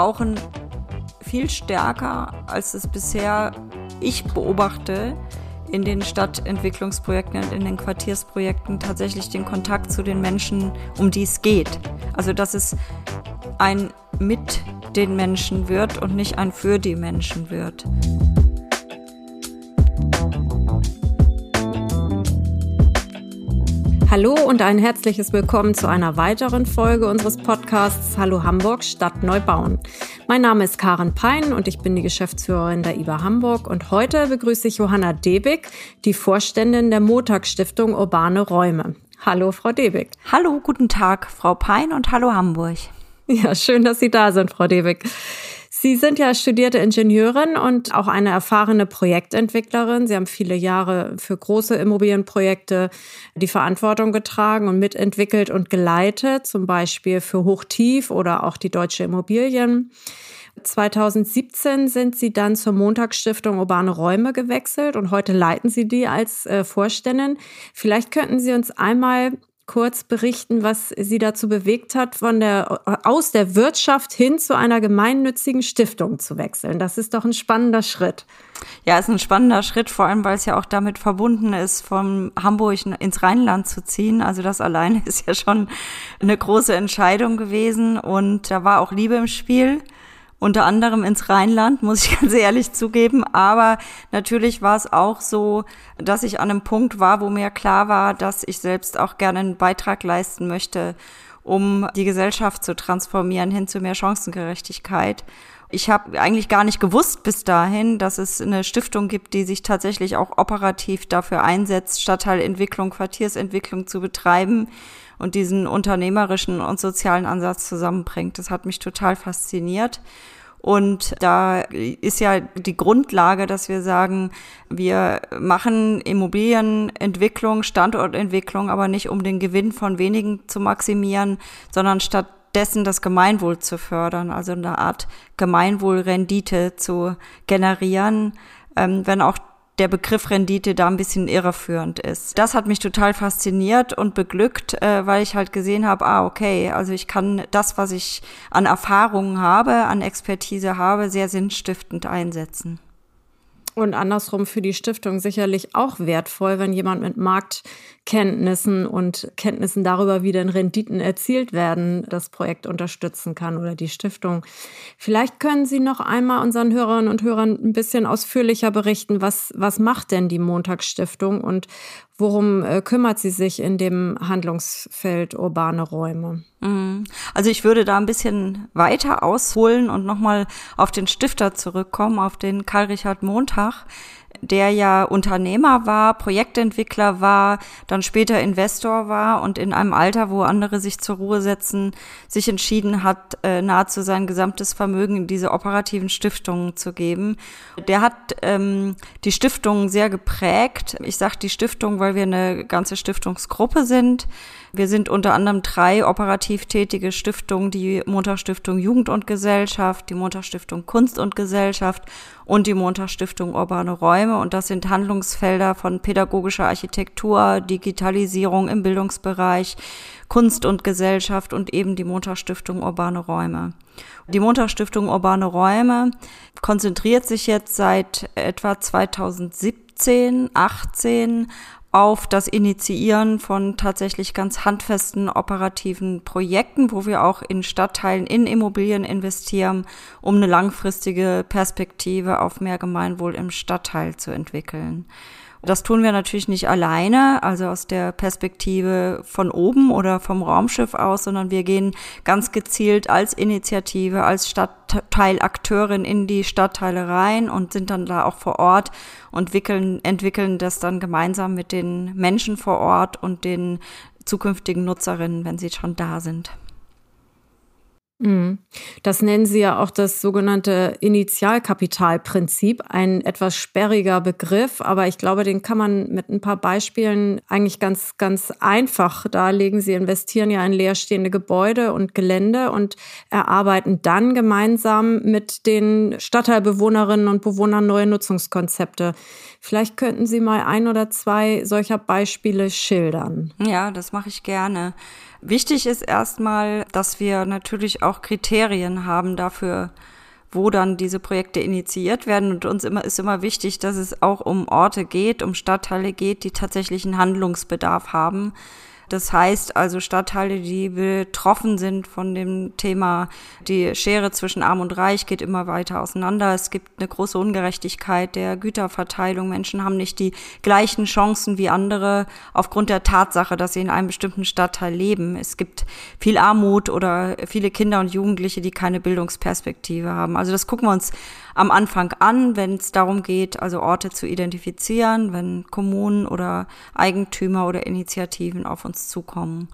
brauchen viel stärker, als es bisher ich beobachte, in den Stadtentwicklungsprojekten und in den Quartiersprojekten tatsächlich den Kontakt zu den Menschen, um die es geht. Also dass es ein mit den Menschen wird und nicht ein für die Menschen wird. Hallo und ein herzliches Willkommen zu einer weiteren Folge unseres Podcasts Hallo Hamburg Stadt Neubauen. Mein Name ist Karen Pein und ich bin die Geschäftsführerin der IBA Hamburg und heute begrüße ich Johanna Debig, die Vorständin der Motag Stiftung Urbane Räume. Hallo, Frau Debig. Hallo, guten Tag, Frau Pein und hallo Hamburg. Ja, schön, dass Sie da sind, Frau Debig. Sie sind ja studierte Ingenieurin und auch eine erfahrene Projektentwicklerin. Sie haben viele Jahre für große Immobilienprojekte die Verantwortung getragen und mitentwickelt und geleitet, zum Beispiel für Hochtief oder auch die Deutsche Immobilien. 2017 sind Sie dann zur Montagsstiftung Urbane Räume gewechselt und heute leiten Sie die als äh, Vorständin. Vielleicht könnten Sie uns einmal kurz berichten, was Sie dazu bewegt hat, von der, aus der Wirtschaft hin zu einer gemeinnützigen Stiftung zu wechseln. Das ist doch ein spannender Schritt. Ja, ist ein spannender Schritt, vor allem weil es ja auch damit verbunden ist, von Hamburg ins Rheinland zu ziehen. Also das alleine ist ja schon eine große Entscheidung gewesen und da war auch Liebe im Spiel unter anderem ins Rheinland, muss ich ganz ehrlich zugeben. Aber natürlich war es auch so, dass ich an einem Punkt war, wo mir klar war, dass ich selbst auch gerne einen Beitrag leisten möchte, um die Gesellschaft zu transformieren hin zu mehr Chancengerechtigkeit. Ich habe eigentlich gar nicht gewusst bis dahin, dass es eine Stiftung gibt, die sich tatsächlich auch operativ dafür einsetzt, Stadtteilentwicklung, Quartiersentwicklung zu betreiben und diesen unternehmerischen und sozialen Ansatz zusammenbringt. Das hat mich total fasziniert. Und da ist ja die Grundlage, dass wir sagen, wir machen Immobilienentwicklung, Standortentwicklung, aber nicht um den Gewinn von wenigen zu maximieren, sondern stattdessen das Gemeinwohl zu fördern, also eine Art Gemeinwohlrendite zu generieren, ähm, wenn auch der Begriff Rendite da ein bisschen irreführend ist. Das hat mich total fasziniert und beglückt, äh, weil ich halt gesehen habe, ah, okay, also ich kann das, was ich an Erfahrungen habe, an Expertise habe, sehr sinnstiftend einsetzen. Und andersrum für die Stiftung sicherlich auch wertvoll, wenn jemand mit Marktkenntnissen und Kenntnissen darüber, wie denn Renditen erzielt werden, das Projekt unterstützen kann oder die Stiftung. Vielleicht können Sie noch einmal unseren Hörerinnen und Hörern ein bisschen ausführlicher berichten, was, was macht denn die Montagsstiftung und Worum äh, kümmert sie sich in dem Handlungsfeld urbane Räume? Mhm. Also ich würde da ein bisschen weiter ausholen und nochmal auf den Stifter zurückkommen, auf den Karl Richard Montag, der ja Unternehmer war, Projektentwickler war, dann später Investor war und in einem Alter, wo andere sich zur Ruhe setzen, sich entschieden hat, äh, nahezu sein gesamtes Vermögen in diese operativen Stiftungen zu geben. Der hat ähm, die Stiftungen sehr geprägt. Ich sage die Stiftung, weil wir eine ganze Stiftungsgruppe sind. Wir sind unter anderem drei operativ tätige Stiftungen, die Montagsstiftung Jugend und Gesellschaft, die Montagsstiftung Kunst und Gesellschaft und die Montagsstiftung Urbane Räume. Und das sind Handlungsfelder von pädagogischer Architektur, Digitalisierung im Bildungsbereich, Kunst und Gesellschaft und eben die Montagsstiftung Urbane Räume. Die Montagsstiftung Urbane Räume konzentriert sich jetzt seit etwa 2017, 18 auf das Initiieren von tatsächlich ganz handfesten operativen Projekten, wo wir auch in Stadtteilen in Immobilien investieren, um eine langfristige Perspektive auf mehr Gemeinwohl im Stadtteil zu entwickeln. Das tun wir natürlich nicht alleine, also aus der Perspektive von oben oder vom Raumschiff aus, sondern wir gehen ganz gezielt als Initiative, als Stadtteilakteurin in die Stadtteile rein und sind dann da auch vor Ort und wickeln, entwickeln das dann gemeinsam mit den Menschen vor Ort und den zukünftigen Nutzerinnen, wenn sie schon da sind. Mhm. Das nennen Sie ja auch das sogenannte Initialkapitalprinzip, ein etwas sperriger Begriff, aber ich glaube, den kann man mit ein paar Beispielen eigentlich ganz, ganz einfach darlegen. Sie investieren ja in leerstehende Gebäude und Gelände und erarbeiten dann gemeinsam mit den Stadtteilbewohnerinnen und Bewohnern neue Nutzungskonzepte. Vielleicht könnten Sie mal ein oder zwei solcher Beispiele schildern. Ja, das mache ich gerne. Wichtig ist erstmal, dass wir natürlich auch Kriterien haben dafür, wo dann diese Projekte initiiert werden. Und uns immer, ist immer wichtig, dass es auch um Orte geht, um Stadtteile geht, die tatsächlich einen Handlungsbedarf haben das heißt also Stadtteile, die betroffen sind von dem Thema, die Schere zwischen Arm und Reich geht immer weiter auseinander. Es gibt eine große Ungerechtigkeit der Güterverteilung. Menschen haben nicht die gleichen Chancen wie andere aufgrund der Tatsache, dass sie in einem bestimmten Stadtteil leben. Es gibt viel Armut oder viele Kinder und Jugendliche, die keine Bildungsperspektive haben. Also das gucken wir uns am Anfang an, wenn es darum geht, also Orte zu identifizieren, wenn Kommunen oder Eigentümer oder Initiativen auf uns zukommen.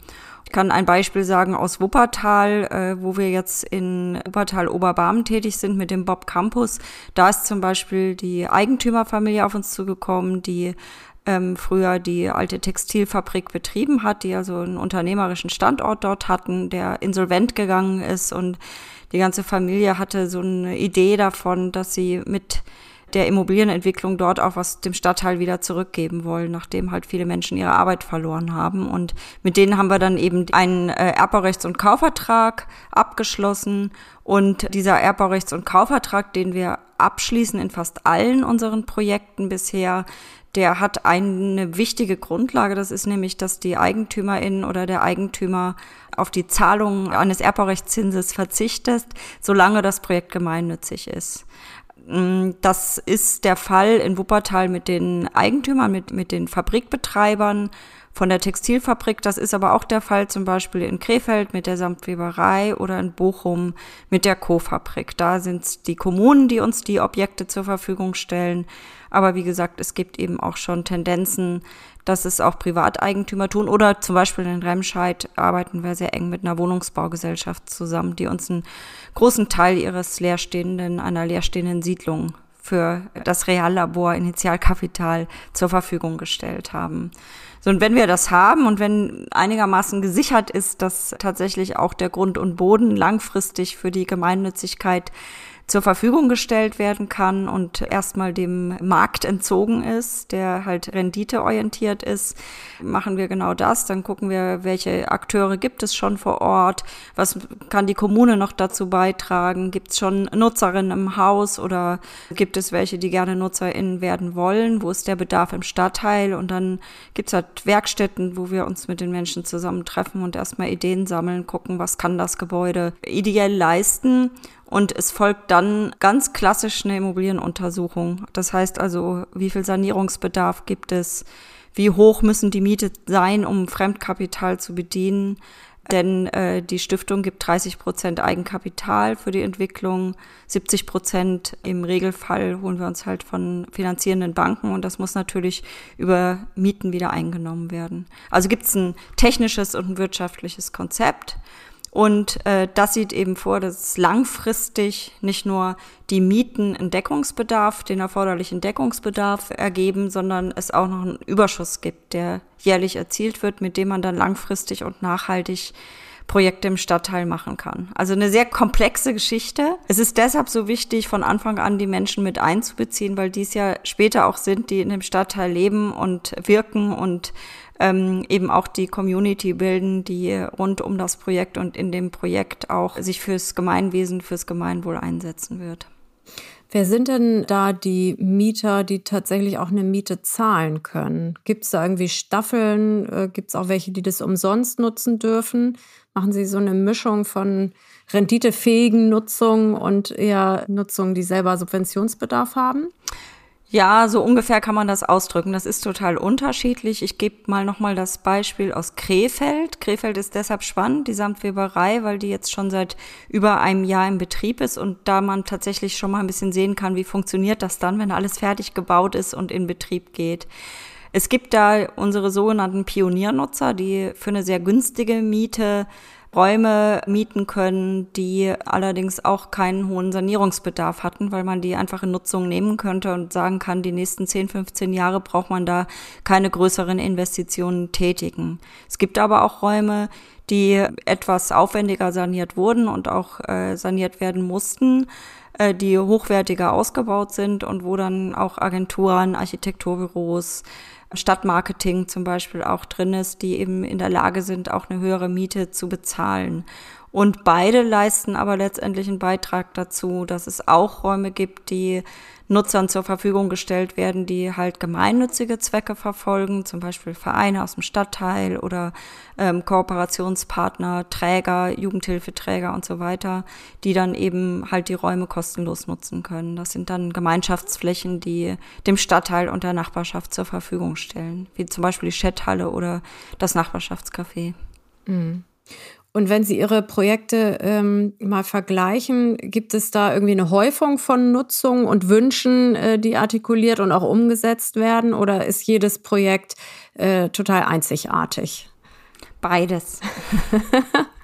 Ich kann ein Beispiel sagen aus Wuppertal, äh, wo wir jetzt in Wuppertal Oberbarmen tätig sind mit dem Bob Campus. Da ist zum Beispiel die Eigentümerfamilie auf uns zugekommen, die ähm, früher die alte Textilfabrik betrieben hat, die also einen unternehmerischen Standort dort hatten, der insolvent gegangen ist und die ganze Familie hatte so eine Idee davon, dass sie mit der Immobilienentwicklung dort auch was dem Stadtteil wieder zurückgeben wollen, nachdem halt viele Menschen ihre Arbeit verloren haben. Und mit denen haben wir dann eben einen äh, Erbbaurechts- und Kaufvertrag abgeschlossen. Und dieser Erbbaurechts- und Kaufvertrag, den wir abschließen in fast allen unseren Projekten bisher, der hat eine wichtige Grundlage. Das ist nämlich, dass die Eigentümerin oder der Eigentümer auf die Zahlung eines Erbbaurechtszinses verzichtet, solange das Projekt gemeinnützig ist. Mm, das ist der Fall in Wuppertal mit den Eigentümern, mit, mit den Fabrikbetreibern von der Textilfabrik. Das ist aber auch der Fall zum Beispiel in Krefeld mit der Samtweberei oder in Bochum mit der Co-Fabrik. Da sind es die Kommunen, die uns die Objekte zur Verfügung stellen. Aber wie gesagt, es gibt eben auch schon Tendenzen, dass es auch Privateigentümer tun. Oder zum Beispiel in Remscheid arbeiten wir sehr eng mit einer Wohnungsbaugesellschaft zusammen, die uns einen großen Teil ihres leerstehenden, einer leerstehenden Siedlung für das Reallabor Initialkapital zur Verfügung gestellt haben. So, und wenn wir das haben und wenn einigermaßen gesichert ist, dass tatsächlich auch der Grund und Boden langfristig für die Gemeinnützigkeit zur Verfügung gestellt werden kann und erstmal dem Markt entzogen ist, der halt renditeorientiert ist, machen wir genau das. Dann gucken wir, welche Akteure gibt es schon vor Ort, was kann die Kommune noch dazu beitragen, gibt es schon Nutzerinnen im Haus oder gibt es welche, die gerne NutzerInnen werden wollen, wo ist der Bedarf im Stadtteil und dann gibt es halt Werkstätten, wo wir uns mit den Menschen zusammentreffen und erstmal Ideen sammeln, gucken, was kann das Gebäude ideell leisten und es folgt dann ganz klassisch eine Immobilienuntersuchung. Das heißt also, wie viel Sanierungsbedarf gibt es? Wie hoch müssen die Miete sein, um Fremdkapital zu bedienen? Denn äh, die Stiftung gibt 30 Prozent Eigenkapital für die Entwicklung, 70 Prozent im Regelfall holen wir uns halt von finanzierenden Banken und das muss natürlich über Mieten wieder eingenommen werden. Also gibt es ein technisches und ein wirtschaftliches Konzept und äh, das sieht eben vor, dass langfristig nicht nur die Mieten einen Deckungsbedarf, den erforderlichen Deckungsbedarf ergeben, sondern es auch noch einen Überschuss gibt, der jährlich erzielt wird, mit dem man dann langfristig und nachhaltig Projekte im Stadtteil machen kann. Also eine sehr komplexe Geschichte. Es ist deshalb so wichtig, von Anfang an die Menschen mit einzubeziehen, weil dies ja später auch sind, die in dem Stadtteil leben und wirken und ähm, eben auch die Community bilden, die rund um das Projekt und in dem Projekt auch sich fürs Gemeinwesen, fürs Gemeinwohl einsetzen wird. Wer sind denn da die Mieter, die tatsächlich auch eine Miete zahlen können? Gibt es da irgendwie Staffeln? Äh, Gibt es auch welche, die das umsonst nutzen dürfen? Machen Sie so eine Mischung von renditefähigen Nutzung und eher Nutzung, die selber Subventionsbedarf haben? Ja, so ungefähr kann man das ausdrücken. Das ist total unterschiedlich. Ich gebe mal nochmal das Beispiel aus Krefeld. Krefeld ist deshalb spannend, die Samtweberei, weil die jetzt schon seit über einem Jahr im Betrieb ist und da man tatsächlich schon mal ein bisschen sehen kann, wie funktioniert das dann, wenn alles fertig gebaut ist und in Betrieb geht. Es gibt da unsere sogenannten Pioniernutzer, die für eine sehr günstige Miete Räume mieten können, die allerdings auch keinen hohen Sanierungsbedarf hatten, weil man die einfach in Nutzung nehmen könnte und sagen kann, die nächsten 10, 15 Jahre braucht man da keine größeren Investitionen tätigen. Es gibt aber auch Räume, die etwas aufwendiger saniert wurden und auch äh, saniert werden mussten, äh, die hochwertiger ausgebaut sind und wo dann auch Agenturen, Architekturbüros, Stadtmarketing zum Beispiel auch drin ist, die eben in der Lage sind, auch eine höhere Miete zu bezahlen. Und beide leisten aber letztendlich einen Beitrag dazu, dass es auch Räume gibt, die Nutzern zur Verfügung gestellt werden, die halt gemeinnützige Zwecke verfolgen, zum Beispiel Vereine aus dem Stadtteil oder ähm, Kooperationspartner, Träger, Jugendhilfeträger und so weiter, die dann eben halt die Räume kostenlos nutzen können. Das sind dann Gemeinschaftsflächen, die dem Stadtteil und der Nachbarschaft zur Verfügung stellen, wie zum Beispiel die Chathalle oder das Nachbarschaftscafé. Mhm. Und wenn Sie Ihre Projekte ähm, mal vergleichen, gibt es da irgendwie eine Häufung von Nutzung und Wünschen, äh, die artikuliert und auch umgesetzt werden? Oder ist jedes Projekt äh, total einzigartig? Beides.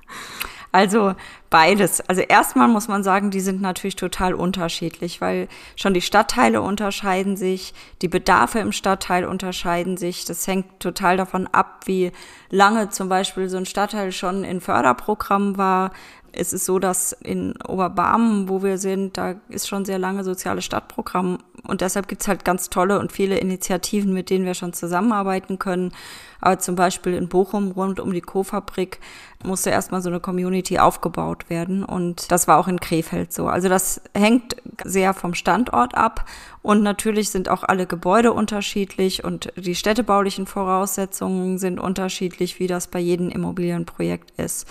Also beides. Also erstmal muss man sagen, die sind natürlich total unterschiedlich, weil schon die Stadtteile unterscheiden sich, die Bedarfe im Stadtteil unterscheiden sich. Das hängt total davon ab, wie lange zum Beispiel so ein Stadtteil schon in Förderprogrammen war. Es ist so, dass in Oberbarmen, wo wir sind, da ist schon sehr lange soziales Stadtprogramm und deshalb gibt's halt ganz tolle und viele Initiativen, mit denen wir schon zusammenarbeiten können. Aber zum Beispiel in Bochum rund um die Co-Fabrik musste erstmal so eine Community aufgebaut werden. Und das war auch in Krefeld so. Also das hängt sehr vom Standort ab. Und natürlich sind auch alle Gebäude unterschiedlich und die städtebaulichen Voraussetzungen sind unterschiedlich, wie das bei jedem Immobilienprojekt ist.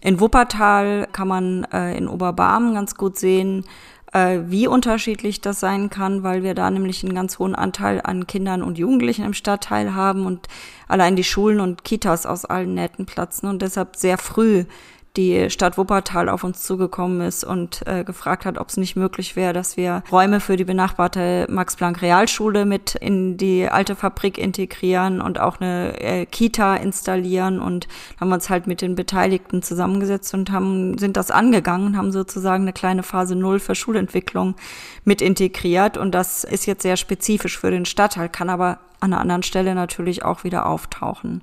In Wuppertal kann man äh, in Oberbarmen ganz gut sehen, äh, wie unterschiedlich das sein kann, weil wir da nämlich einen ganz hohen Anteil an Kindern und Jugendlichen im Stadtteil haben und allein die Schulen und Kitas aus allen Nähten platzen und deshalb sehr früh die Stadt Wuppertal auf uns zugekommen ist und äh, gefragt hat, ob es nicht möglich wäre, dass wir Räume für die benachbarte Max-Planck-Realschule mit in die alte Fabrik integrieren und auch eine äh, Kita installieren und haben uns halt mit den Beteiligten zusammengesetzt und haben sind das angegangen, haben sozusagen eine kleine Phase Null für Schulentwicklung mit integriert und das ist jetzt sehr spezifisch für den Stadtteil, kann aber an einer anderen Stelle natürlich auch wieder auftauchen.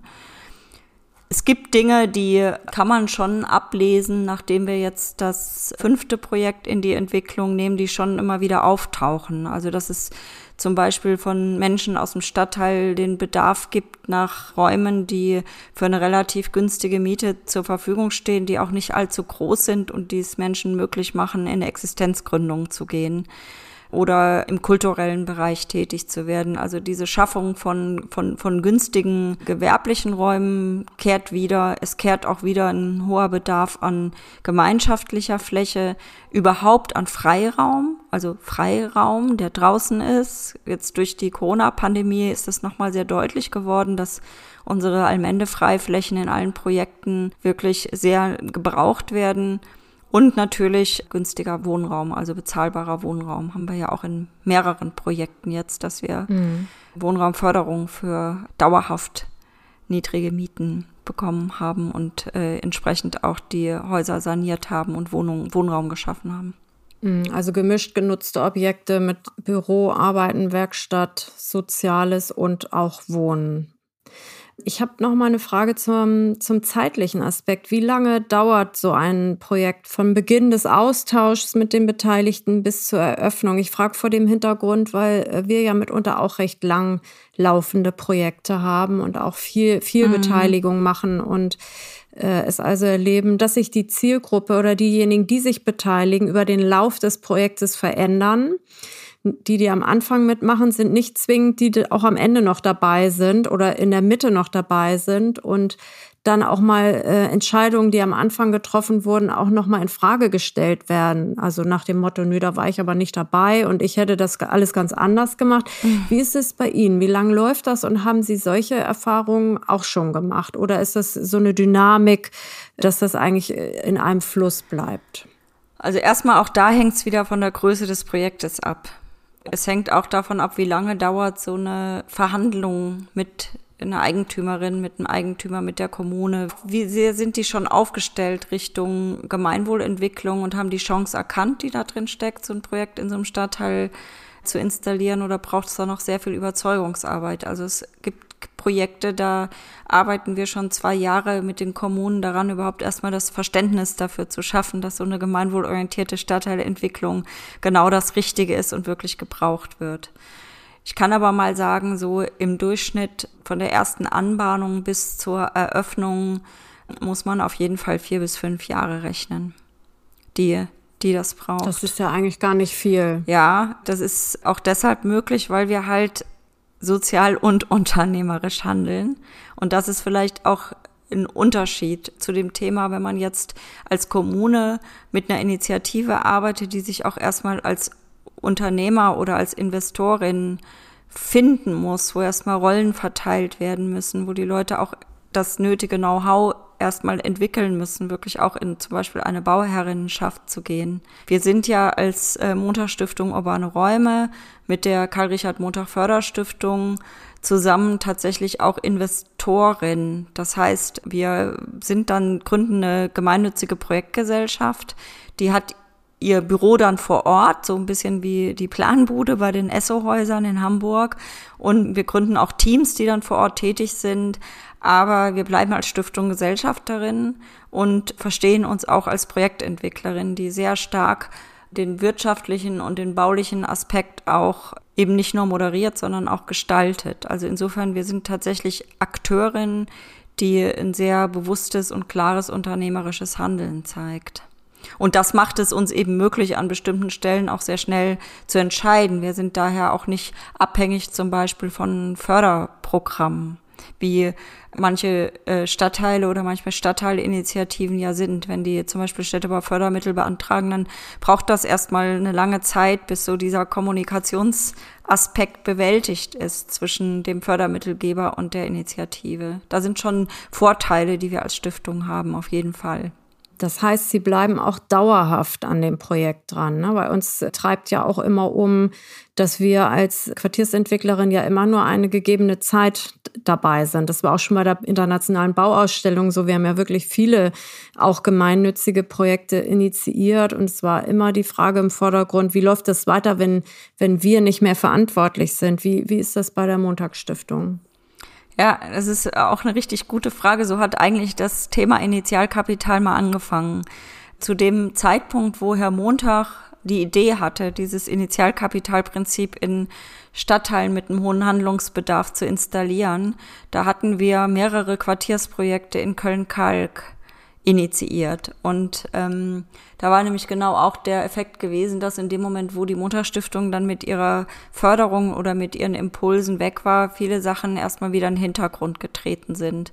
Es gibt Dinge, die kann man schon ablesen, nachdem wir jetzt das fünfte Projekt in die Entwicklung nehmen, die schon immer wieder auftauchen. Also dass es zum Beispiel von Menschen aus dem Stadtteil den Bedarf gibt nach Räumen, die für eine relativ günstige Miete zur Verfügung stehen, die auch nicht allzu groß sind und die es Menschen möglich machen, in Existenzgründung zu gehen oder im kulturellen Bereich tätig zu werden. Also diese Schaffung von, von, von günstigen gewerblichen Räumen kehrt wieder. Es kehrt auch wieder ein hoher Bedarf an gemeinschaftlicher Fläche, überhaupt an Freiraum, also Freiraum, der draußen ist. Jetzt durch die Corona-Pandemie ist es nochmal sehr deutlich geworden, dass unsere Allmende-Freiflächen in allen Projekten wirklich sehr gebraucht werden. Und natürlich günstiger Wohnraum, also bezahlbarer Wohnraum, haben wir ja auch in mehreren Projekten jetzt, dass wir mhm. Wohnraumförderung für dauerhaft niedrige Mieten bekommen haben und äh, entsprechend auch die Häuser saniert haben und Wohnung, Wohnraum geschaffen haben. Mhm, also gemischt genutzte Objekte mit Büro, Arbeiten, Werkstatt, Soziales und auch Wohnen. Ich habe noch mal eine Frage zum, zum zeitlichen Aspekt. Wie lange dauert so ein Projekt von Beginn des Austauschs mit den Beteiligten bis zur Eröffnung? Ich frage vor dem Hintergrund, weil äh, wir ja mitunter auch recht lang laufende Projekte haben und auch viel, viel mhm. Beteiligung machen und äh, es also erleben, dass sich die Zielgruppe oder diejenigen, die sich beteiligen, über den Lauf des Projektes verändern die, die am Anfang mitmachen, sind nicht zwingend die, die auch am Ende noch dabei sind oder in der Mitte noch dabei sind und dann auch mal äh, Entscheidungen, die am Anfang getroffen wurden, auch noch mal in Frage gestellt werden. Also nach dem Motto, nö, da war ich aber nicht dabei und ich hätte das alles ganz anders gemacht. Mhm. Wie ist es bei Ihnen? Wie lange läuft das und haben Sie solche Erfahrungen auch schon gemacht? Oder ist das so eine Dynamik, dass das eigentlich äh, in einem Fluss bleibt? Also erstmal auch da hängt es wieder von der Größe des Projektes ab. Es hängt auch davon ab, wie lange dauert so eine Verhandlung mit einer Eigentümerin, mit einem Eigentümer, mit der Kommune. Wie sehr sind die schon aufgestellt Richtung Gemeinwohlentwicklung und haben die Chance erkannt, die da drin steckt, so ein Projekt in so einem Stadtteil zu installieren oder braucht es da noch sehr viel Überzeugungsarbeit? Also es gibt Projekte, da arbeiten wir schon zwei Jahre mit den Kommunen daran, überhaupt erstmal das Verständnis dafür zu schaffen, dass so eine gemeinwohlorientierte Stadtteilentwicklung genau das Richtige ist und wirklich gebraucht wird. Ich kann aber mal sagen, so im Durchschnitt von der ersten Anbahnung bis zur Eröffnung muss man auf jeden Fall vier bis fünf Jahre rechnen, die, die das braucht. Das ist ja eigentlich gar nicht viel. Ja, das ist auch deshalb möglich, weil wir halt sozial und unternehmerisch handeln. Und das ist vielleicht auch ein Unterschied zu dem Thema, wenn man jetzt als Kommune mit einer Initiative arbeitet, die sich auch erstmal als Unternehmer oder als Investorin finden muss, wo erstmal Rollen verteilt werden müssen, wo die Leute auch das nötige Know-how erstmal entwickeln müssen, wirklich auch in zum Beispiel eine Bauherrinnenschaft zu gehen. Wir sind ja als äh, Montag-Stiftung Urbane Räume mit der Karl-Richard Montag Förderstiftung zusammen tatsächlich auch Investorin. Das heißt, wir sind dann, gründen eine gemeinnützige Projektgesellschaft, die hat ihr Büro dann vor Ort, so ein bisschen wie die Planbude bei den Esso-Häusern in Hamburg. Und wir gründen auch Teams, die dann vor Ort tätig sind. Aber wir bleiben als Stiftung Gesellschafterin und verstehen uns auch als Projektentwicklerin, die sehr stark den wirtschaftlichen und den baulichen Aspekt auch eben nicht nur moderiert, sondern auch gestaltet. Also insofern, wir sind tatsächlich Akteurin, die ein sehr bewusstes und klares unternehmerisches Handeln zeigt. Und das macht es uns eben möglich, an bestimmten Stellen auch sehr schnell zu entscheiden. Wir sind daher auch nicht abhängig zum Beispiel von Förderprogrammen, wie manche äh, Stadtteile oder manchmal Stadtteilinitiativen ja sind. Wenn die zum Beispiel Städtebau-Fördermittel beantragen, dann braucht das erstmal eine lange Zeit, bis so dieser Kommunikationsaspekt bewältigt ist zwischen dem Fördermittelgeber und der Initiative. Da sind schon Vorteile, die wir als Stiftung haben, auf jeden Fall. Das heißt, sie bleiben auch dauerhaft an dem Projekt dran. Ne? Bei uns treibt ja auch immer um, dass wir als Quartiersentwicklerin ja immer nur eine gegebene Zeit dabei sind. Das war auch schon bei der internationalen Bauausstellung so. Wir haben ja wirklich viele auch gemeinnützige Projekte initiiert und es war immer die Frage im Vordergrund, wie läuft das weiter, wenn, wenn wir nicht mehr verantwortlich sind? Wie, wie ist das bei der Montagsstiftung? Ja, das ist auch eine richtig gute Frage. So hat eigentlich das Thema Initialkapital mal angefangen. Zu dem Zeitpunkt, wo Herr Montag die Idee hatte, dieses Initialkapitalprinzip in Stadtteilen mit einem hohen Handlungsbedarf zu installieren, da hatten wir mehrere Quartiersprojekte in Köln-Kalk initiiert. Und ähm, da war nämlich genau auch der Effekt gewesen, dass in dem Moment, wo die Mutterstiftung dann mit ihrer Förderung oder mit ihren Impulsen weg war, viele Sachen erstmal wieder in den Hintergrund getreten sind.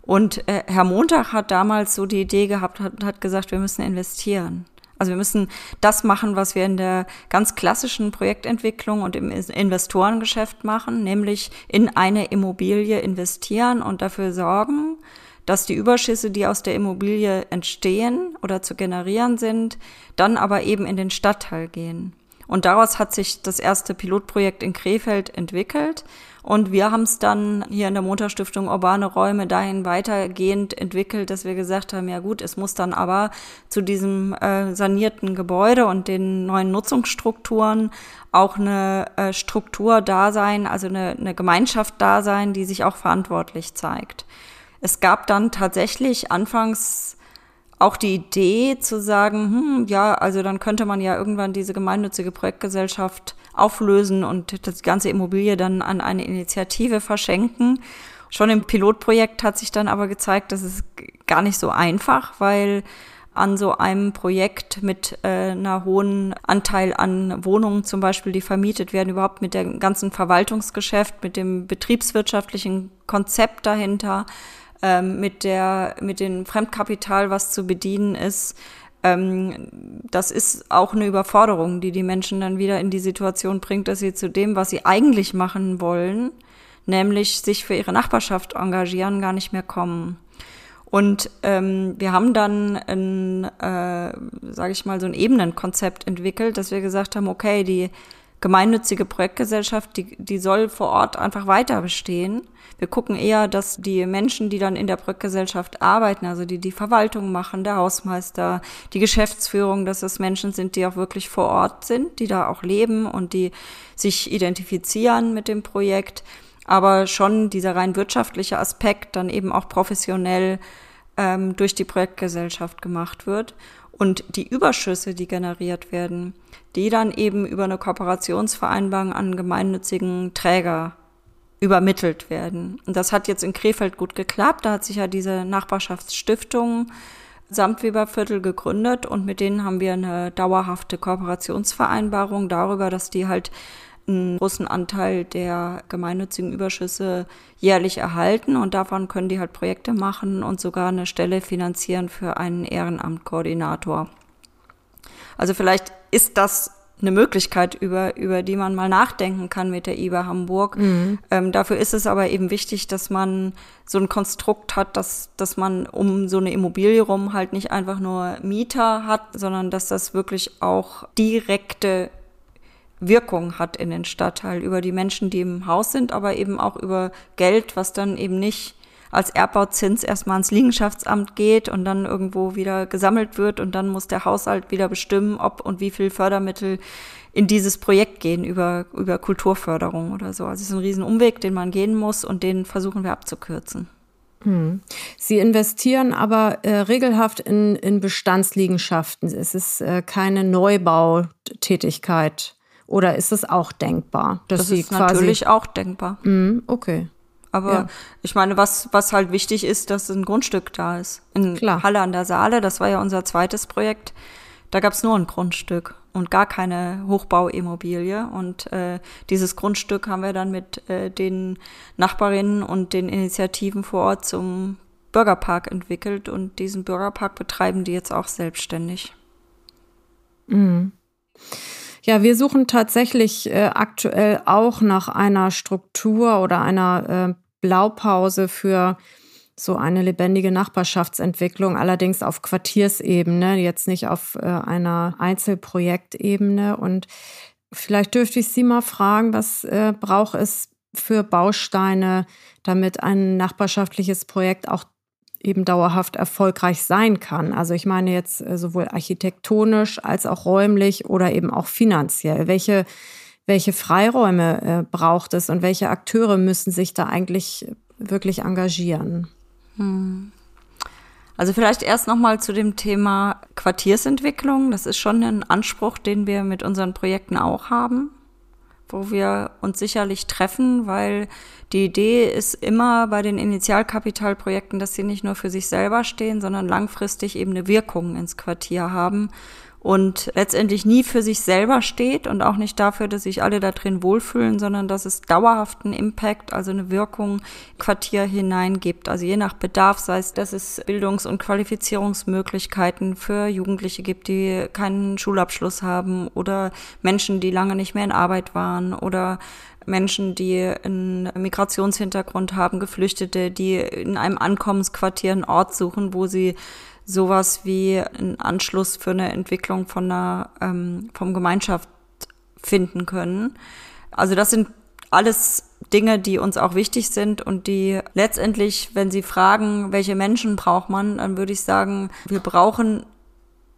Und äh, Herr Montag hat damals so die Idee gehabt, hat, hat gesagt, wir müssen investieren. Also wir müssen das machen, was wir in der ganz klassischen Projektentwicklung und im Investorengeschäft machen, nämlich in eine Immobilie investieren und dafür sorgen, dass die Überschüsse, die aus der Immobilie entstehen oder zu generieren sind, dann aber eben in den Stadtteil gehen. Und daraus hat sich das erste Pilotprojekt in Krefeld entwickelt. Und wir haben es dann hier in der Montagstiftung Urbane Räume dahin weitergehend entwickelt, dass wir gesagt haben, ja gut, es muss dann aber zu diesem äh, sanierten Gebäude und den neuen Nutzungsstrukturen auch eine äh, Struktur da sein, also eine, eine Gemeinschaft da sein, die sich auch verantwortlich zeigt. Es gab dann tatsächlich anfangs auch die Idee zu sagen, hm, ja, also dann könnte man ja irgendwann diese gemeinnützige Projektgesellschaft auflösen und das ganze Immobilie dann an eine Initiative verschenken. Schon im Pilotprojekt hat sich dann aber gezeigt, dass es gar nicht so einfach, weil an so einem Projekt mit äh, einer hohen Anteil an Wohnungen zum Beispiel, die vermietet werden, überhaupt mit dem ganzen Verwaltungsgeschäft, mit dem betriebswirtschaftlichen Konzept dahinter, ähm, mit der, mit dem Fremdkapital, was zu bedienen ist, ähm, das ist auch eine Überforderung, die die Menschen dann wieder in die Situation bringt, dass sie zu dem, was sie eigentlich machen wollen, nämlich sich für ihre Nachbarschaft engagieren, gar nicht mehr kommen. Und ähm, wir haben dann ein, äh, sage ich mal, so ein Ebenenkonzept entwickelt, dass wir gesagt haben, okay, die gemeinnützige Projektgesellschaft, die, die soll vor Ort einfach weiter bestehen. Wir gucken eher, dass die Menschen, die dann in der Projektgesellschaft arbeiten, also die die Verwaltung machen, der Hausmeister, die Geschäftsführung, dass es Menschen sind, die auch wirklich vor Ort sind, die da auch leben und die sich identifizieren mit dem Projekt. Aber schon dieser rein wirtschaftliche Aspekt dann eben auch professionell ähm, durch die Projektgesellschaft gemacht wird. Und die Überschüsse, die generiert werden, die dann eben über eine Kooperationsvereinbarung an gemeinnützigen Träger übermittelt werden. Und das hat jetzt in Krefeld gut geklappt. Da hat sich ja diese Nachbarschaftsstiftung Samtweberviertel gegründet und mit denen haben wir eine dauerhafte Kooperationsvereinbarung darüber, dass die halt einen großen Anteil der gemeinnützigen Überschüsse jährlich erhalten und davon können die halt Projekte machen und sogar eine Stelle finanzieren für einen Ehrenamtkoordinator. Also vielleicht ist das eine Möglichkeit, über, über die man mal nachdenken kann mit der IBA Hamburg. Mhm. Ähm, dafür ist es aber eben wichtig, dass man so ein Konstrukt hat, dass, dass man um so eine Immobilie rum halt nicht einfach nur Mieter hat, sondern dass das wirklich auch direkte Wirkung hat in den Stadtteil über die Menschen, die im Haus sind, aber eben auch über Geld, was dann eben nicht als Erbbauzins erstmal ans Liegenschaftsamt geht und dann irgendwo wieder gesammelt wird und dann muss der Haushalt wieder bestimmen, ob und wie viel Fördermittel in dieses Projekt gehen über, über Kulturförderung oder so. Also es ist ein Riesenumweg, den man gehen muss und den versuchen wir abzukürzen. Hm. Sie investieren aber äh, regelhaft in, in Bestandsliegenschaften. Es ist äh, keine Neubautätigkeit. Oder ist es auch denkbar? Dass das Sie ist natürlich auch denkbar. Mm, okay. Aber ja. ich meine, was, was halt wichtig ist, dass ein Grundstück da ist. In Klar. Halle an der Saale, das war ja unser zweites Projekt, da gab es nur ein Grundstück und gar keine Hochbauimmobilie. Und äh, dieses Grundstück haben wir dann mit äh, den Nachbarinnen und den Initiativen vor Ort zum Bürgerpark entwickelt und diesen Bürgerpark betreiben die jetzt auch selbstständig. Mhm. Ja, wir suchen tatsächlich äh, aktuell auch nach einer Struktur oder einer äh, Blaupause für so eine lebendige Nachbarschaftsentwicklung, allerdings auf Quartiersebene, jetzt nicht auf äh, einer Einzelprojektebene. Und vielleicht dürfte ich Sie mal fragen, was äh, braucht es für Bausteine, damit ein nachbarschaftliches Projekt auch eben dauerhaft erfolgreich sein kann. Also ich meine jetzt äh, sowohl architektonisch als auch räumlich oder eben auch finanziell. Welche welche Freiräume äh, braucht es und welche Akteure müssen sich da eigentlich wirklich engagieren? Hm. Also vielleicht erst noch mal zu dem Thema Quartiersentwicklung. Das ist schon ein Anspruch, den wir mit unseren Projekten auch haben, wo wir uns sicherlich treffen, weil die Idee ist immer bei den Initialkapitalprojekten, dass sie nicht nur für sich selber stehen, sondern langfristig eben eine Wirkung ins Quartier haben und letztendlich nie für sich selber steht und auch nicht dafür, dass sich alle da drin wohlfühlen, sondern dass es dauerhaften Impact, also eine Wirkung Quartier hinein gibt. Also je nach Bedarf, sei es, dass es Bildungs- und Qualifizierungsmöglichkeiten für Jugendliche gibt, die keinen Schulabschluss haben oder Menschen, die lange nicht mehr in Arbeit waren oder Menschen, die einen Migrationshintergrund haben, Geflüchtete, die in einem Ankommensquartier einen Ort suchen, wo sie sowas wie einen Anschluss für eine Entwicklung von einer ähm, vom Gemeinschaft finden können. Also das sind alles Dinge, die uns auch wichtig sind und die letztendlich, wenn Sie fragen, welche Menschen braucht man, dann würde ich sagen, wir brauchen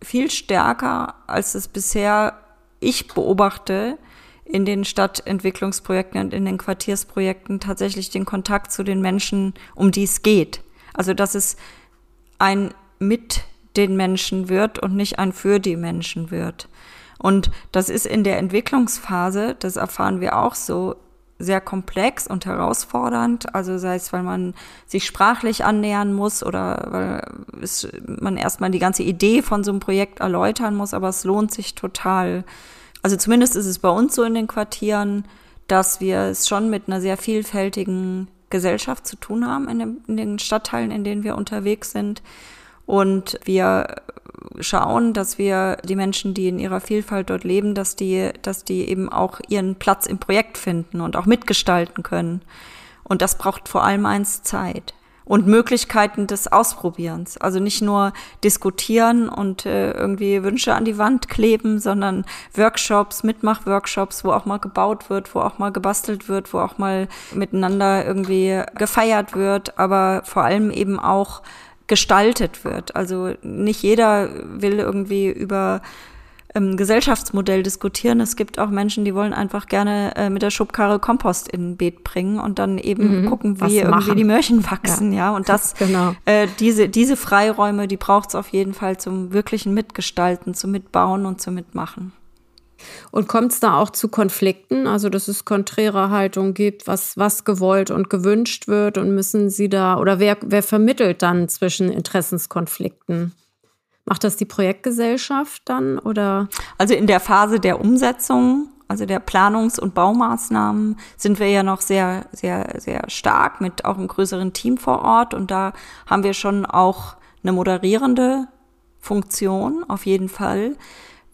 viel stärker, als es bisher ich beobachte, in den Stadtentwicklungsprojekten und in den Quartiersprojekten tatsächlich den Kontakt zu den Menschen, um die es geht. Also dass es ein mit den Menschen wird und nicht ein für die Menschen wird. Und das ist in der Entwicklungsphase, das erfahren wir auch so, sehr komplex und herausfordernd. Also sei es, weil man sich sprachlich annähern muss oder weil es, man erstmal die ganze Idee von so einem Projekt erläutern muss, aber es lohnt sich total. Also zumindest ist es bei uns so in den Quartieren, dass wir es schon mit einer sehr vielfältigen Gesellschaft zu tun haben in, dem, in den Stadtteilen, in denen wir unterwegs sind und wir schauen, dass wir die Menschen, die in ihrer Vielfalt dort leben, dass die, dass die eben auch ihren Platz im Projekt finden und auch mitgestalten können. Und das braucht vor allem eins Zeit und Möglichkeiten des Ausprobierens. Also nicht nur diskutieren und äh, irgendwie Wünsche an die Wand kleben, sondern Workshops, Mitmachworkshops, wo auch mal gebaut wird, wo auch mal gebastelt wird, wo auch mal miteinander irgendwie gefeiert wird, aber vor allem eben auch gestaltet wird. Also nicht jeder will irgendwie über ähm, Gesellschaftsmodell diskutieren. Es gibt auch Menschen, die wollen einfach gerne äh, mit der Schubkarre Kompost in ein Beet bringen und dann eben mhm, gucken, wie irgendwie die Möhrchen wachsen, ja. ja? Und das, genau. äh, diese, diese Freiräume, die braucht es auf jeden Fall zum wirklichen Mitgestalten, zum Mitbauen und zum Mitmachen. Und kommt es da auch zu Konflikten, also dass es konträre Haltung gibt, was, was gewollt und gewünscht wird und müssen Sie da, oder wer, wer vermittelt dann zwischen Interessenskonflikten? Macht das die Projektgesellschaft dann oder? Also in der Phase der Umsetzung, also der Planungs- und Baumaßnahmen, sind wir ja noch sehr, sehr, sehr stark mit auch einem größeren Team vor Ort und da haben wir schon auch eine moderierende Funktion, auf jeden Fall.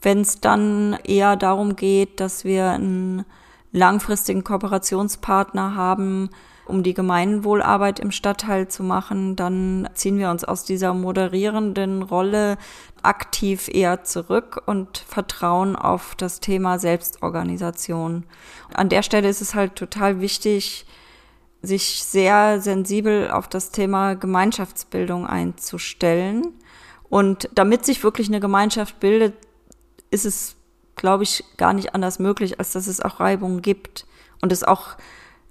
Wenn es dann eher darum geht, dass wir einen langfristigen Kooperationspartner haben, um die Gemeinwohlarbeit im Stadtteil zu machen, dann ziehen wir uns aus dieser moderierenden Rolle aktiv eher zurück und vertrauen auf das Thema Selbstorganisation. An der Stelle ist es halt total wichtig, sich sehr sensibel auf das Thema Gemeinschaftsbildung einzustellen. Und damit sich wirklich eine Gemeinschaft bildet, ist es, glaube ich, gar nicht anders möglich, als dass es auch Reibungen gibt und es auch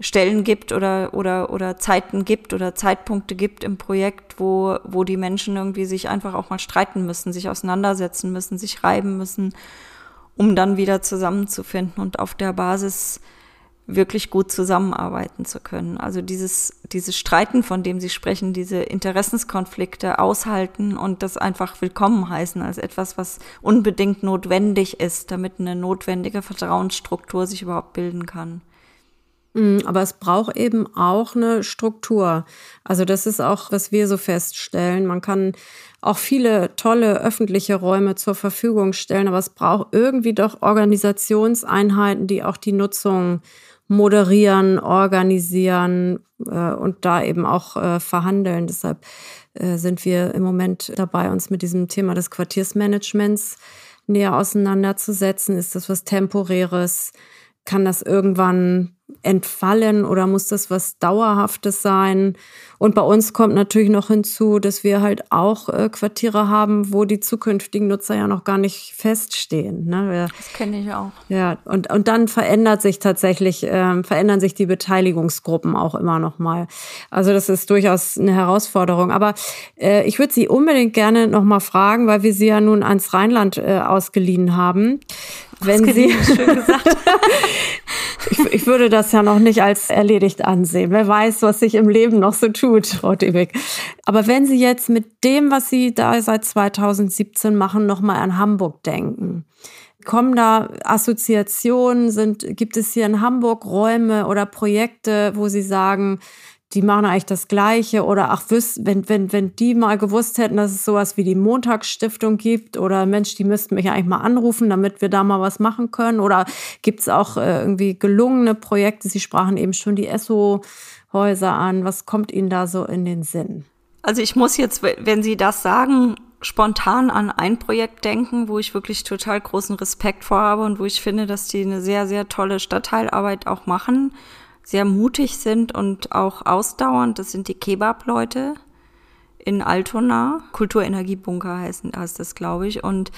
Stellen gibt oder, oder, oder Zeiten gibt oder Zeitpunkte gibt im Projekt, wo, wo die Menschen irgendwie sich einfach auch mal streiten müssen, sich auseinandersetzen müssen, sich reiben müssen, um dann wieder zusammenzufinden und auf der Basis wirklich gut zusammenarbeiten zu können. Also dieses, dieses Streiten, von dem Sie sprechen, diese Interessenskonflikte aushalten und das einfach willkommen heißen als etwas, was unbedingt notwendig ist, damit eine notwendige Vertrauensstruktur sich überhaupt bilden kann. Mhm, aber es braucht eben auch eine Struktur. Also das ist auch, was wir so feststellen. Man kann auch viele tolle öffentliche Räume zur Verfügung stellen, aber es braucht irgendwie doch Organisationseinheiten, die auch die Nutzung moderieren, organisieren äh, und da eben auch äh, verhandeln. Deshalb äh, sind wir im Moment dabei, uns mit diesem Thema des Quartiersmanagements näher auseinanderzusetzen. Ist das was Temporäres? Kann das irgendwann entfallen oder muss das was Dauerhaftes sein? Und bei uns kommt natürlich noch hinzu, dass wir halt auch äh, Quartiere haben, wo die zukünftigen Nutzer ja noch gar nicht feststehen. Ne? Das kenne ich auch. Ja, und, und dann verändert sich tatsächlich, äh, verändern sich die Beteiligungsgruppen auch immer noch mal. Also das ist durchaus eine Herausforderung. Aber äh, ich würde Sie unbedingt gerne noch mal fragen, weil wir Sie ja nun ans Rheinland äh, ausgeliehen haben. Wenn Sie, schön gesagt. ich, ich würde das ja noch nicht als erledigt ansehen. Wer weiß, was sich im Leben noch so tut, Frau Debig. Aber wenn Sie jetzt mit dem, was Sie da seit 2017 machen, nochmal an Hamburg denken, kommen da Assoziationen, sind, gibt es hier in Hamburg Räume oder Projekte, wo Sie sagen, die machen eigentlich das Gleiche oder ach, wenn, wenn, wenn die mal gewusst hätten, dass es sowas wie die Montagsstiftung gibt oder Mensch, die müssten mich eigentlich mal anrufen, damit wir da mal was machen können oder gibt es auch äh, irgendwie gelungene Projekte? Sie sprachen eben schon die ESSO-Häuser an. Was kommt Ihnen da so in den Sinn? Also ich muss jetzt, wenn Sie das sagen, spontan an ein Projekt denken, wo ich wirklich total großen Respekt vor habe und wo ich finde, dass die eine sehr, sehr tolle Stadtteilarbeit auch machen sehr mutig sind und auch ausdauernd. Das sind die Kebab-Leute in Altona. Kulturenergiebunker heißen, heißt das, glaube ich. Und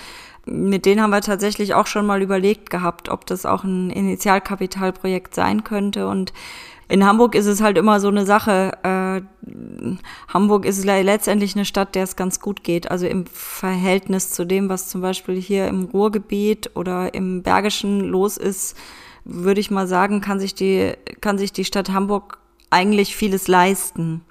mit denen haben wir tatsächlich auch schon mal überlegt gehabt, ob das auch ein Initialkapitalprojekt sein könnte. Und in Hamburg ist es halt immer so eine Sache. Äh, Hamburg ist letztendlich eine Stadt, der es ganz gut geht. Also im Verhältnis zu dem, was zum Beispiel hier im Ruhrgebiet oder im Bergischen los ist, würde ich mal sagen, kann sich die, kann sich die Stadt Hamburg eigentlich vieles leisten,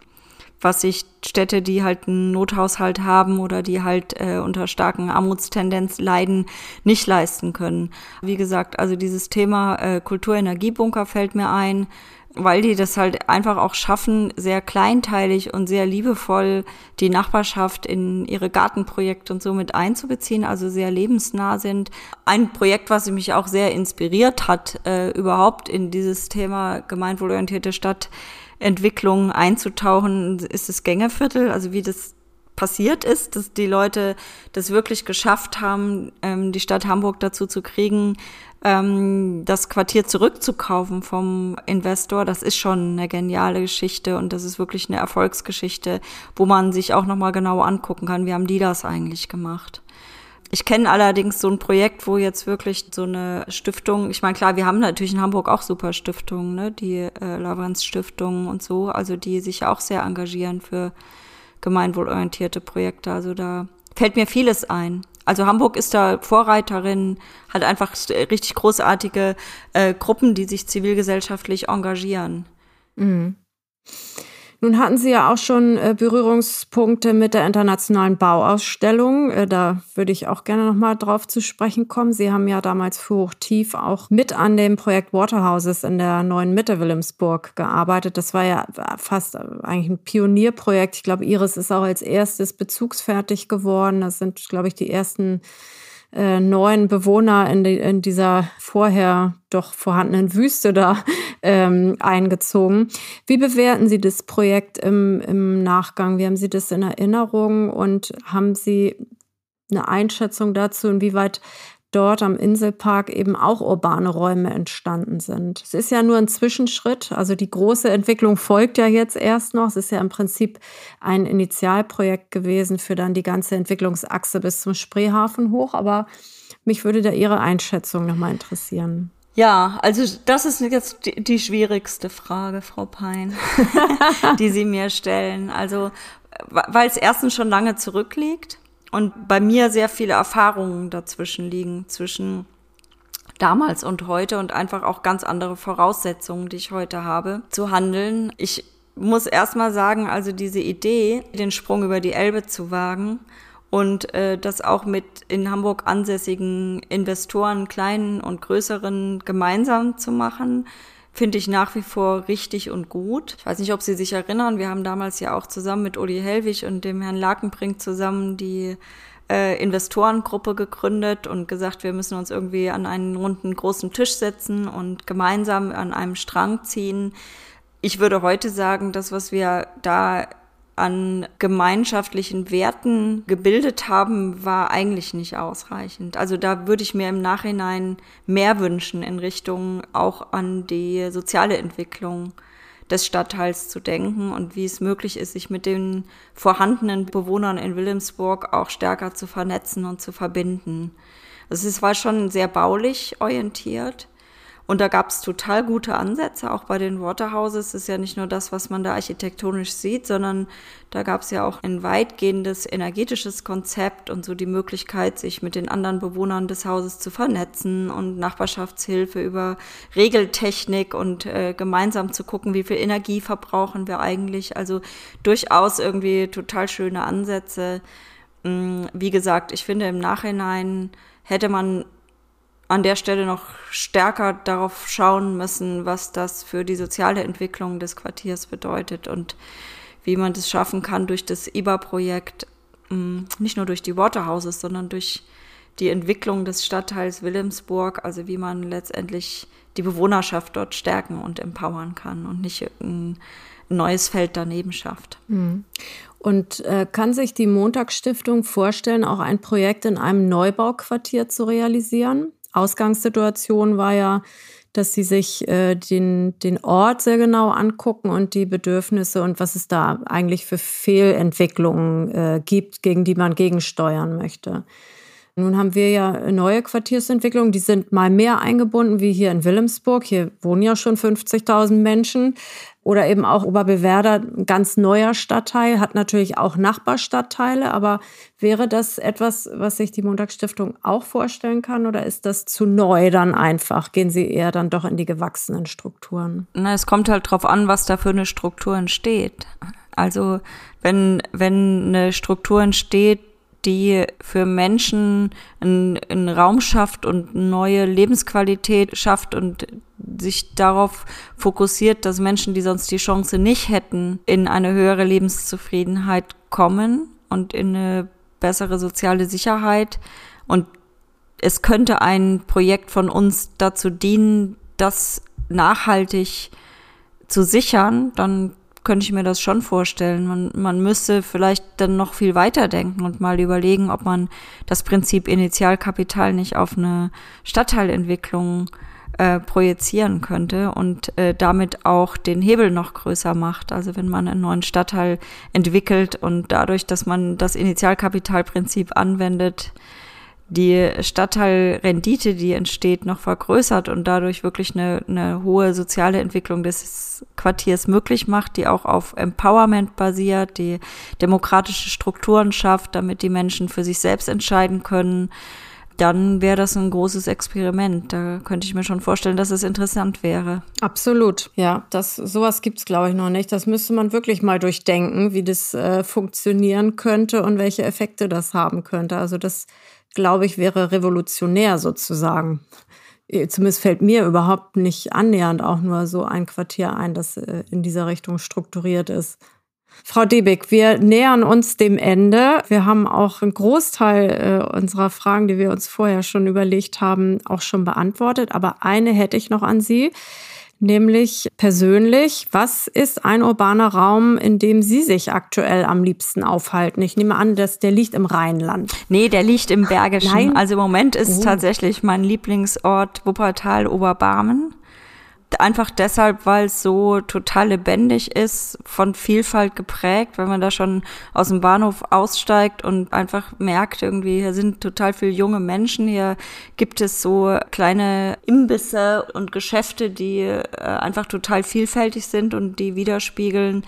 was sich Städte, die halt einen Nothaushalt haben oder die halt äh, unter starken Armutstendenz leiden, nicht leisten können. Wie gesagt, also dieses Thema äh, Kulturenergiebunker fällt mir ein weil die das halt einfach auch schaffen, sehr kleinteilig und sehr liebevoll die Nachbarschaft in ihre Gartenprojekte und so mit einzubeziehen, also sehr lebensnah sind. Ein Projekt, was mich auch sehr inspiriert hat, äh, überhaupt in dieses Thema gemeinwohlorientierte Stadtentwicklung einzutauchen, ist das Gängeviertel, also wie das passiert ist, dass die Leute das wirklich geschafft haben, ähm, die Stadt Hamburg dazu zu kriegen, ähm, das Quartier zurückzukaufen vom Investor, das ist schon eine geniale Geschichte und das ist wirklich eine Erfolgsgeschichte, wo man sich auch nochmal genau angucken kann, wie haben die das eigentlich gemacht. Ich kenne allerdings so ein Projekt, wo jetzt wirklich so eine Stiftung, ich meine, klar, wir haben natürlich in Hamburg auch super Stiftungen, ne, die äh, Lavrens Stiftung und so, also die sich auch sehr engagieren für gemeinwohlorientierte Projekte. Also da fällt mir vieles ein. Also Hamburg ist da Vorreiterin, hat einfach richtig großartige äh, Gruppen, die sich zivilgesellschaftlich engagieren. Mhm. Nun hatten Sie ja auch schon äh, Berührungspunkte mit der internationalen Bauausstellung. Äh, da würde ich auch gerne nochmal drauf zu sprechen kommen. Sie haben ja damals für Hochtief auch mit an dem Projekt Waterhouses in der neuen Mitte Wilhelmsburg gearbeitet. Das war ja fast eigentlich ein Pionierprojekt. Ich glaube, Iris ist auch als erstes bezugsfertig geworden. Das sind, glaube ich, die ersten äh, neuen Bewohner in, die, in dieser vorher doch vorhandenen Wüste da ähm, eingezogen. Wie bewerten Sie das Projekt im, im Nachgang? Wie haben Sie das in Erinnerung und haben Sie eine Einschätzung dazu, inwieweit dort am Inselpark eben auch urbane Räume entstanden sind. Es ist ja nur ein Zwischenschritt, also die große Entwicklung folgt ja jetzt erst noch. Es ist ja im Prinzip ein Initialprojekt gewesen für dann die ganze Entwicklungsachse bis zum Spreehafen hoch, aber mich würde da Ihre Einschätzung nochmal interessieren. Ja, also das ist jetzt die, schwierigste Frage, Frau Pein, die Sie mir stellen. Also, weil es erstens schon lange zurückliegt und bei mir sehr viele Erfahrungen dazwischen liegen, zwischen damals und heute und einfach auch ganz andere Voraussetzungen, die ich heute habe, zu handeln. Ich muss erstmal sagen, also diese Idee, den Sprung über die Elbe zu wagen und äh, das auch mit in Hamburg ansässigen Investoren, kleinen und größeren, gemeinsam zu machen, finde ich nach wie vor richtig und gut. Ich weiß nicht, ob Sie sich erinnern, wir haben damals ja auch zusammen mit Uli Hellwig und dem Herrn Lakenbrink zusammen die äh, Investorengruppe gegründet und gesagt, wir müssen uns irgendwie an einen runden großen Tisch setzen und gemeinsam an einem Strang ziehen. Ich würde heute sagen, das, was wir da an gemeinschaftlichen Werten gebildet haben, war eigentlich nicht ausreichend. Also da würde ich mir im Nachhinein mehr wünschen in Richtung auch an die soziale Entwicklung des Stadtteils zu denken und wie es möglich ist, sich mit den vorhandenen Bewohnern in Wilhelmsburg auch stärker zu vernetzen und zu verbinden. Also es war schon sehr baulich orientiert und da gab es total gute Ansätze, auch bei den Waterhouses. Es ist ja nicht nur das, was man da architektonisch sieht, sondern da gab es ja auch ein weitgehendes energetisches Konzept und so die Möglichkeit, sich mit den anderen Bewohnern des Hauses zu vernetzen und Nachbarschaftshilfe über Regeltechnik und äh, gemeinsam zu gucken, wie viel Energie verbrauchen wir eigentlich. Also durchaus irgendwie total schöne Ansätze. Mm, wie gesagt, ich finde im Nachhinein hätte man an der Stelle noch stärker darauf schauen müssen, was das für die soziale Entwicklung des Quartiers bedeutet und wie man das schaffen kann durch das IBA-Projekt, mm, nicht nur durch die Waterhouses, sondern durch die Entwicklung des Stadtteils Wilhelmsburg, also wie man letztendlich die Bewohnerschaft dort stärken und empowern kann und nicht ein neues Feld daneben schafft. Mhm. Und äh, kann sich die Montagsstiftung vorstellen, auch ein Projekt in einem Neubauquartier zu realisieren? Ausgangssituation war ja, dass sie sich äh, den, den Ort sehr genau angucken und die Bedürfnisse und was es da eigentlich für Fehlentwicklungen äh, gibt, gegen die man gegensteuern möchte. Nun haben wir ja neue Quartiersentwicklungen, die sind mal mehr eingebunden wie hier in Wilhelmsburg. Hier wohnen ja schon 50.000 Menschen. Oder eben auch Oberbewerder, ein ganz neuer Stadtteil, hat natürlich auch Nachbarstadtteile. Aber wäre das etwas, was sich die Montagsstiftung auch vorstellen kann? Oder ist das zu neu dann einfach? Gehen Sie eher dann doch in die gewachsenen Strukturen? Na, es kommt halt drauf an, was da für eine Struktur entsteht. Also wenn, wenn eine Struktur entsteht, die für Menschen einen, einen Raum schafft und neue Lebensqualität schafft und sich darauf fokussiert, dass Menschen, die sonst die Chance nicht hätten, in eine höhere Lebenszufriedenheit kommen und in eine bessere soziale Sicherheit. Und es könnte ein Projekt von uns dazu dienen, das nachhaltig zu sichern, dann könnte ich mir das schon vorstellen. Man, man müsste vielleicht dann noch viel weiter denken und mal überlegen, ob man das Prinzip Initialkapital nicht auf eine Stadtteilentwicklung äh, projizieren könnte und äh, damit auch den Hebel noch größer macht. Also wenn man einen neuen Stadtteil entwickelt und dadurch, dass man das Initialkapitalprinzip anwendet, die Stadtteilrendite, die entsteht, noch vergrößert und dadurch wirklich eine, eine hohe soziale Entwicklung des Quartiers möglich macht, die auch auf Empowerment basiert, die demokratische Strukturen schafft, damit die Menschen für sich selbst entscheiden können, dann wäre das ein großes Experiment. Da könnte ich mir schon vorstellen, dass es interessant wäre. Absolut, ja. Das, sowas gibt es, glaube ich, noch nicht. Das müsste man wirklich mal durchdenken, wie das äh, funktionieren könnte und welche Effekte das haben könnte. Also das glaube ich, wäre revolutionär sozusagen. Äh, zumindest fällt mir überhaupt nicht annähernd auch nur so ein Quartier ein, das äh, in dieser Richtung strukturiert ist. Frau Debeck, wir nähern uns dem Ende. Wir haben auch einen Großteil äh, unserer Fragen, die wir uns vorher schon überlegt haben, auch schon beantwortet. Aber eine hätte ich noch an Sie nämlich persönlich, was ist ein urbaner Raum, in dem Sie sich aktuell am liebsten aufhalten? Ich nehme an, dass der liegt im Rheinland. Nee, der liegt im Bergischen. Nein. Also im Moment ist oh. tatsächlich mein Lieblingsort Wuppertal Oberbarmen. Einfach deshalb, weil es so total lebendig ist, von Vielfalt geprägt, wenn man da schon aus dem Bahnhof aussteigt und einfach merkt, irgendwie, hier sind total viele junge Menschen, hier gibt es so kleine Imbisse und Geschäfte, die äh, einfach total vielfältig sind und die widerspiegeln,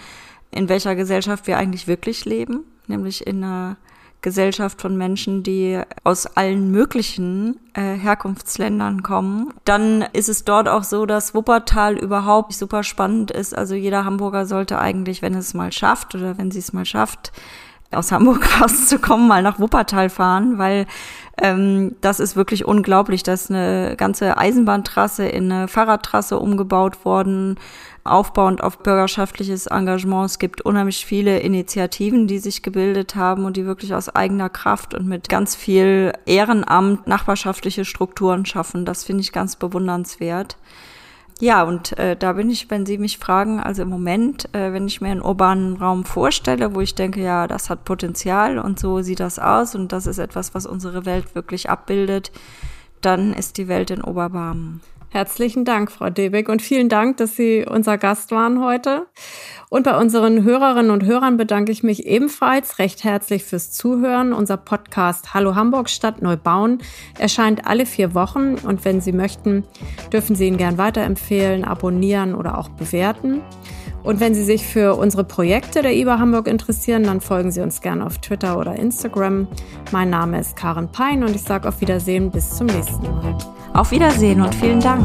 in welcher Gesellschaft wir eigentlich wirklich leben, nämlich in einer Gesellschaft von Menschen, die aus allen möglichen äh, Herkunftsländern kommen. Dann ist es dort auch so, dass Wuppertal überhaupt super spannend ist. Also jeder Hamburger sollte eigentlich, wenn es mal schafft oder wenn sie es mal schafft, aus Hamburg rauszukommen, mal nach Wuppertal fahren, weil ähm, das ist wirklich unglaublich. Da ist eine ganze Eisenbahntrasse in eine Fahrradtrasse umgebaut worden aufbauend auf bürgerschaftliches Engagement. Es gibt unheimlich viele Initiativen, die sich gebildet haben und die wirklich aus eigener Kraft und mit ganz viel Ehrenamt nachbarschaftliche Strukturen schaffen. Das finde ich ganz bewundernswert. Ja, und äh, da bin ich, wenn Sie mich fragen, also im Moment, äh, wenn ich mir einen urbanen Raum vorstelle, wo ich denke, ja, das hat Potenzial und so sieht das aus und das ist etwas, was unsere Welt wirklich abbildet, dann ist die Welt in Oberbarmen. Herzlichen Dank, Frau Debeck, und vielen Dank, dass Sie unser Gast waren heute. Und bei unseren Hörerinnen und Hörern bedanke ich mich ebenfalls recht herzlich fürs Zuhören. Unser Podcast Hallo Hamburg Stadt Neubauen erscheint alle vier Wochen und wenn Sie möchten, dürfen Sie ihn gern weiterempfehlen, abonnieren oder auch bewerten. Und wenn Sie sich für unsere Projekte der IBA Hamburg interessieren, dann folgen Sie uns gerne auf Twitter oder Instagram. Mein Name ist Karen Pein und ich sage auf Wiedersehen bis zum nächsten Mal. Auf Wiedersehen und vielen Dank.